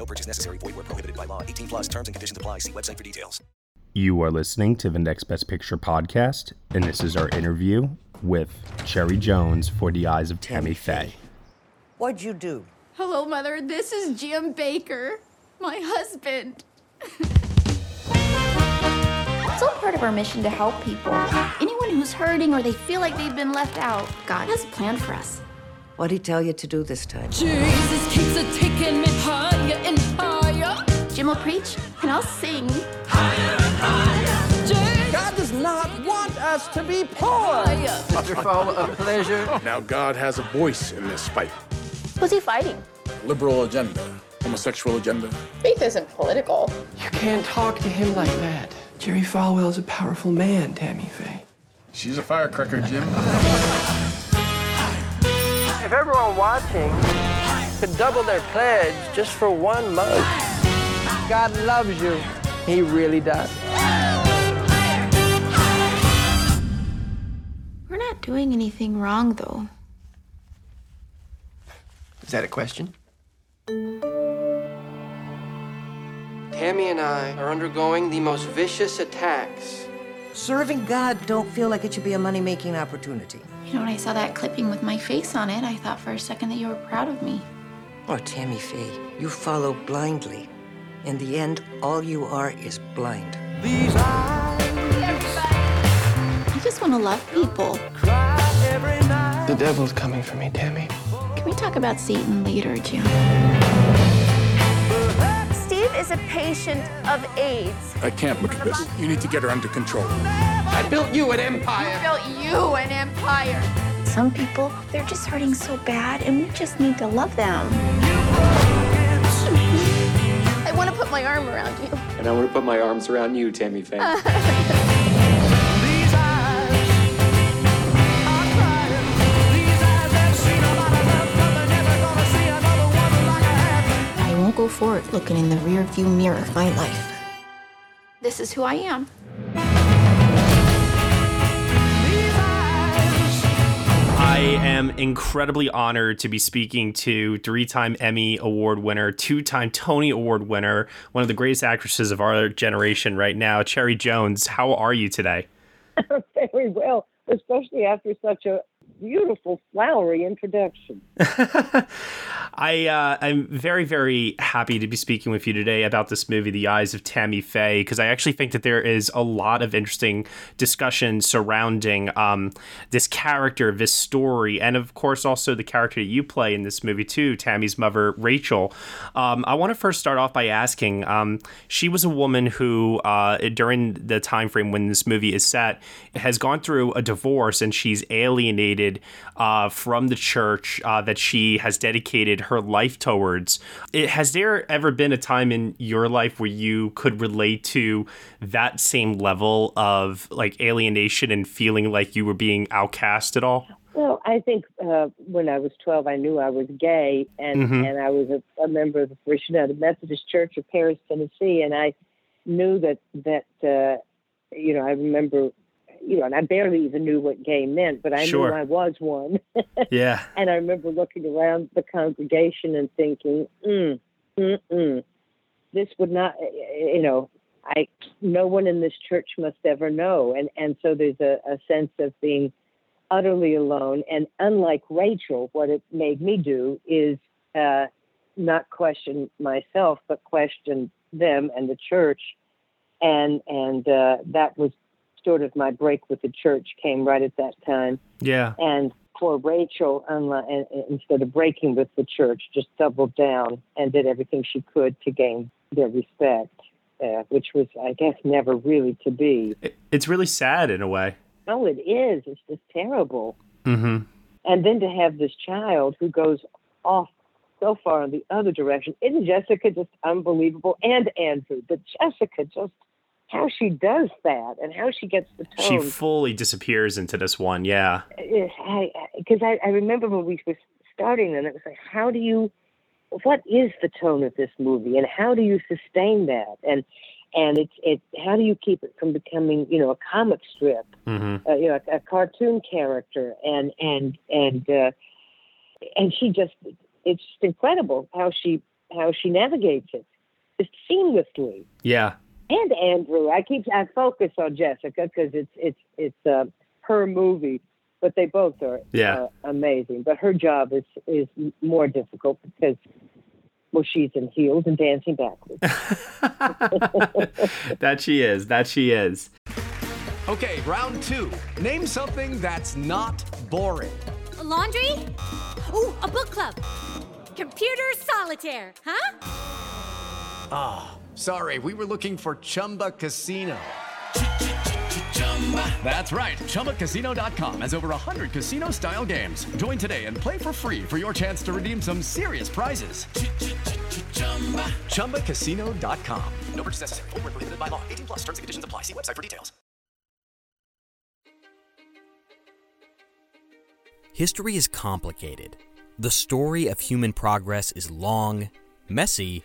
No purchase necessary. Void where prohibited by law. 18 plus terms and conditions apply. See website for details. You are listening to the Next Best Picture podcast, and this is our interview with Cherry Jones for The Eyes of Tammy Faye. What'd you do? Hello, Mother. This is Jim Bakker, my husband. It's all part of our mission to help people. Anyone who's hurting or they feel like they've been left out, God has a plan for us. What'd he tell you to do this time? Jesus keeps a taking me higher and higher. Jim will preach, and I'll sing. Higher and higher. God does not want us to be poor. Waterfall of pleasure. Now God has a voice in this fight. Who's he fighting? Liberal agenda, homosexual agenda. Faith isn't political. You can't talk to him like that. Jerry Falwell is a powerful man, Tammy Faye. She's a firecracker, Jim. If everyone watching could double their pledge just for one month, God loves you. He really does. We're not doing anything wrong, though. Is that a question? Tammy and I are undergoing the most vicious attacks. Serving God don't feel like it should be a money-making opportunity. You know, when I saw that clipping with my face on it, I thought for a second that you were proud of me. Oh, Tammy Faye, you follow blindly. In the end, all you are is blind. I just want to love people. The devil's coming for me, Tammy. Can we talk about Satan later, Jim? Steve is a patient of AIDS. I can't look at this. You need to get her under control. I built you an empire. I built you an empire. Some people, they're just hurting so bad, and we just need to love them. I want to put my arm around you. And I want to put my arms around you, Tammy Faye. I won't go forward looking in the rear view mirror of my life. This is who I am. I am incredibly honored to be speaking to three time Emmy Award winner, two time Tony Award winner, one of the greatest actresses of our generation right now, Cherry Jones. How are you today? Very well, especially after such a beautiful, flowery introduction. I uh, I'm very very happy to be speaking with you today about this movie, The Eyes of Tammy Faye, because I actually think that there is a lot of interesting discussion surrounding um, this character, this story, and of course also the character that you play in this movie too, Tammy's mother, Rachel. Um, I want to first start off by asking, um, she was a woman who, uh, during the time frame when this movie is set, has gone through a divorce and she's alienated uh, from the church uh, that she has dedicated her life towards. It, has there ever been a time in your life where you could relate to that same level of like alienation and feeling like you were being outcast at all? Well, I think uh, when I was 12, I knew I was gay, and, Mhm. and I was a, a member of the First United Methodist Church of Paris, Tennessee, and I knew that that uh, you know I remember you know, and I barely even knew what gay meant, but I Sure. knew I was one. Yeah. and I remember looking around the congregation and thinking, mm, mm, mm, this would not, you know, I no one in this church must ever know, and and so there's a, a sense of being utterly alone. And unlike Rachel, what it made me do is uh, not question myself, but question them and the church, and and uh, that was sort of my break with the church came right at that time. Yeah. And for Rachel, and, and instead of breaking with the church, just doubled down and did everything she could to gain their respect, uh, which was, I guess, never really to be. It's really sad in a way. Oh, it is. It's just terrible. Mm-hmm. And then to have this child who goes off so far in the other direction. Isn't Jessica just unbelievable? And Andrew, but Jessica just how she does that and how she gets the tone. She fully disappears into this one. Yeah. Because I, I remember when we were starting, and it was like, how do you, what is the tone of this movie, and how do you sustain that, and and it's it, how do you keep it from becoming, you know, a comic strip, Mm-hmm. uh, you know, a, a cartoon character, and and and uh, and she just, it's just incredible how she how she navigates it, just seamlessly Yeah. And Andrew. I keep I focus on Jessica because it's it's it's uh, her movie, but they both are Yeah. uh, amazing. But her job is is more difficult because well she's in heels and dancing backwards. that she is. That she is. Okay, round two. Name something that's not boring. A laundry? Ooh, a book club. Computer solitaire, huh? Ah, sorry, we were looking for Chumba Casino. That's right. ChumbaCasino.com has over 100 casino style games. Join today and play for free for your chance to redeem some serious prizes. ChumbaCasino.com. No purchase necessary. Void where prohibited by law. 18 plus terms and conditions apply. See website for details. History is complicated. The story of human progress is long, messy,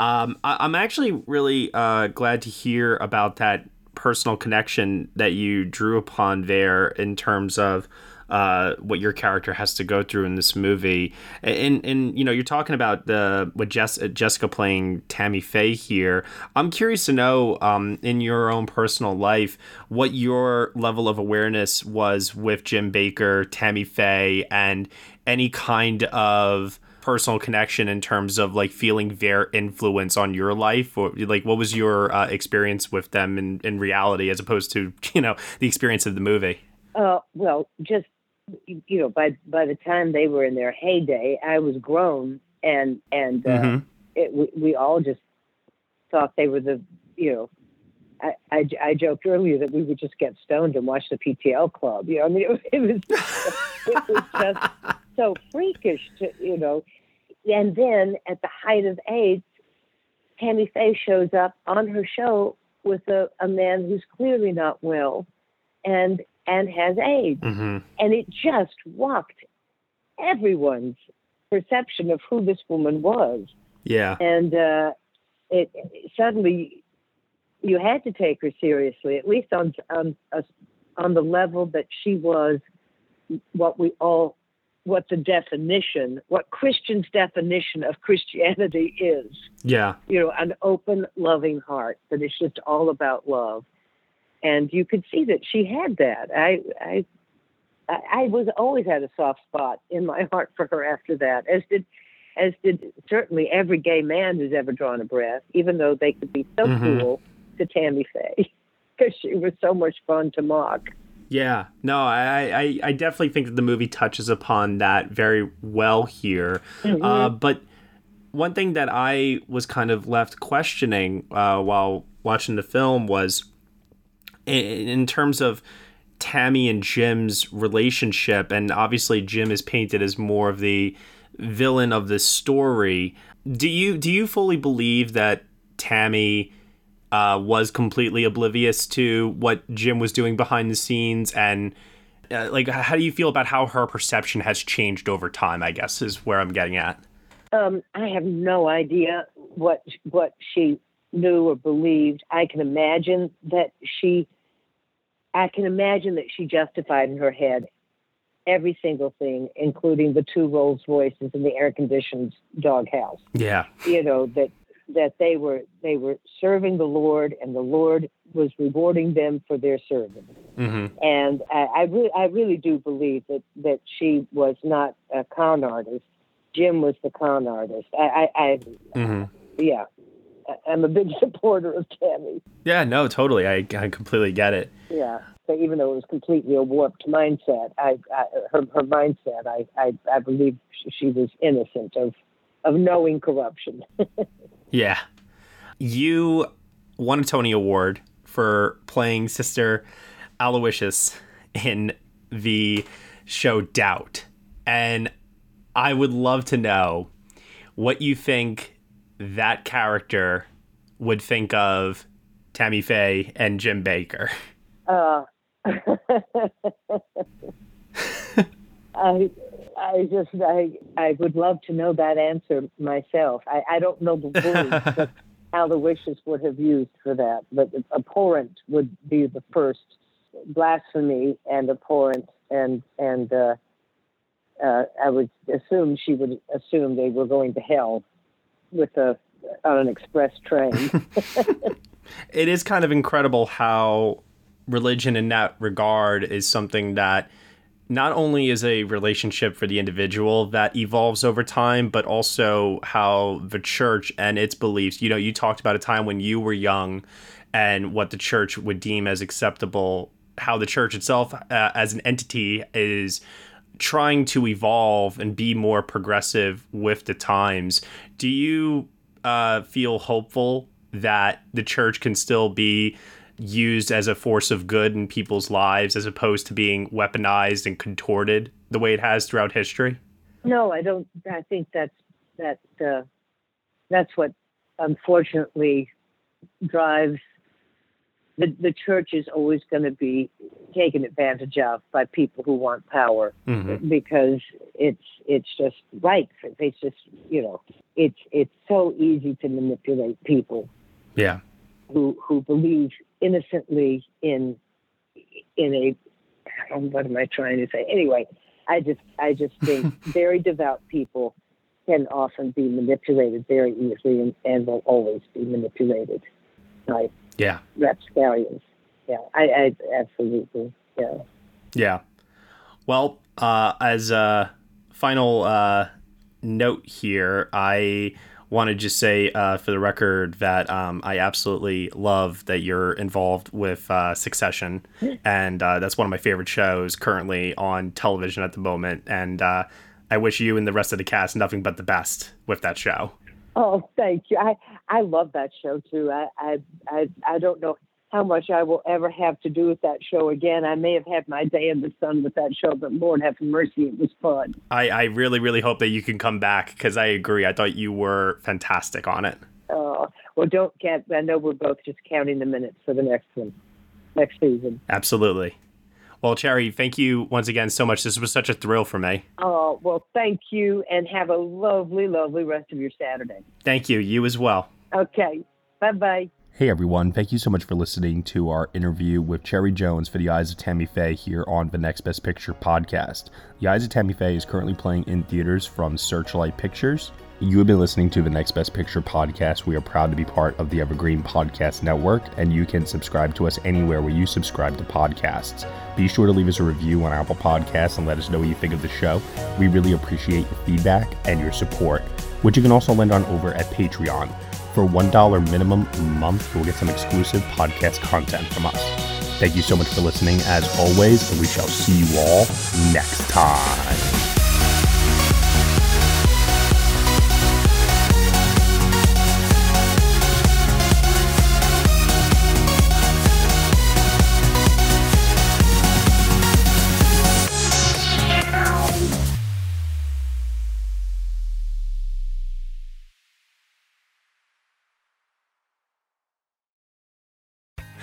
Um, I- I'm actually really uh, glad to hear about that personal connection that you drew upon there in terms of uh, what your character has to go through in this movie. And and you know, you're talking about the what Jess, Jessica playing Tammy Faye here. I'm curious to know, um, in your own personal life, what your level of awareness was with Jim Bakker, Tammy Faye, and any kind of personal connection in terms of like feeling their influence on your life or like what was your uh, experience with them in, in reality as opposed to you know the experience of the movie Uh, well, just you know, by by the time they were in their heyday, I was grown, and and uh, Mhm. it, we, we all just thought they were the you know. I, I, I joked earlier that we would just get stoned and watch the PTL club. You know, I mean, it, it was it was just so freakish to you know. And then at the height of AIDS, Tammy Faye shows up on her show with a, a man who's clearly not well, and and has AIDS mm-hmm. and it just rocked everyone's perception of who this woman was. yeah And uh, it suddenly you had to take her seriously, at least on on a, on the level that she was what we all what the definition, what Christian's definition of Christianity is. yeah You know, an open, loving heart that is just all about love. And you could see that she had that. I, I, I was always had a soft spot in my heart for her after that, as did, as did certainly every gay man who's ever drawn a breath, even though they could be so Mhm. cruel to Tammy Faye because she was so much fun to mock. Yeah, no, I, I, I definitely think that the movie touches upon that very well here. Mhm. Uh, but one thing that I was kind of left questioning uh, while watching the film was in, in terms of Tammy and Jim's relationship, and obviously Jim is painted as more of the villain of this story. Do you do you fully believe that Tammy uh, was completely oblivious to what Jim was doing behind the scenes, and Uh, like, how do you feel about how her perception has changed over time? I guess is where I'm getting at. Um, I have no idea what what she knew or believed. I can imagine that she, I can imagine that she justified in her head every single thing, including the two Rolls Royces and the air conditioned doghouse. Yeah. You know that that they were they were serving the Lord, and the Lord was rewarding them for their service. Mm-hmm. And I, I really I really do believe that that she was not a con artist. Jim was the con artist. I, I, I Mm-hmm. yeah, I'm a big supporter of Tammy. Yeah, no, totally. I, I completely get it. Yeah, so even though it was completely a warped mindset, I, I her her mindset, I, I I believe she- she was innocent of of knowing corruption. Yeah. You won a Tony Award for playing Sister Aloysius in the show Doubt. And I would love to know what you think that character would think of Tammy Faye and Jim Bakker. Uh, I, I just, I, I would love to know that answer myself. I, I don't know the words Aloysius would have used for that, but abhorrent would be the first blasphemy and abhorrent, and and uh, uh, I would assume she would assume they were going to hell with a on an express train. it is kind of incredible how religion in that regard is something that not only is a relationship for the individual that evolves over time, but also how the church and its beliefs. You know, you talked about a time when you were young and what the church would deem as acceptable, how the church itself, uh, as an entity, is trying to evolve and be more progressive with the times. Do you uh, feel hopeful that the church can still be used as a force of good in people's lives as opposed to being weaponized and contorted the way it has throughout history? No, I don't. I think that's that. Uh, that's what unfortunately drives the the church is always going to be taken advantage of by people who want power Mhm. because it's it's just right. It's just you know it's it's so easy to manipulate people Yeah. who who believe innocently in in a um, what am I trying to say? Anyway, I just I just think very devout people can often be manipulated very easily and, and will always be manipulated by Yeah. rapscallions. Yeah, I, I absolutely yeah. Yeah. Well, uh, as a final uh, note here, I want to just say uh, for the record that um, I absolutely love that you're involved with uh, Succession, and uh, that's one of my favorite shows currently on television at the moment. And uh, I wish you and the rest of the cast nothing but the best with that show. Oh, thank you. I I love that show too. I I I, I don't know how much I will ever have to do with that show again. I may have had my day in the sun with that show, but Lord have mercy, it was fun. I, I really, really hope that you can come back because I agree. I thought you were fantastic on it. Uh, well, don't get. I know we're both just counting the minutes for the next one, next season. Absolutely. Well, Cherry, thank you once again so much. This was such a thrill for me. Oh, well, thank you, and have a lovely, lovely rest of your Saturday. Thank you. You as well. Okay, bye bye. Hey everyone, thank you so much for listening to our interview with Cherry Jones for The Eyes of Tammy Faye here on the Next Best Picture podcast. The Eyes of Tammy Faye is currently playing in theaters from Searchlight Pictures. You have been listening to the Next Best Picture podcast. We are proud to be part of the Evergreen Podcast Network, and you can subscribe to us anywhere where you subscribe to podcasts. Be sure to leave us a review on Apple Podcasts and let us know what you think of the show. We really appreciate your feedback and your support, which you can also lend on over at Patreon. For $1 minimum a month, you'll get some exclusive podcast content from us. Thank you so much for listening, as always, and we shall see you all next time.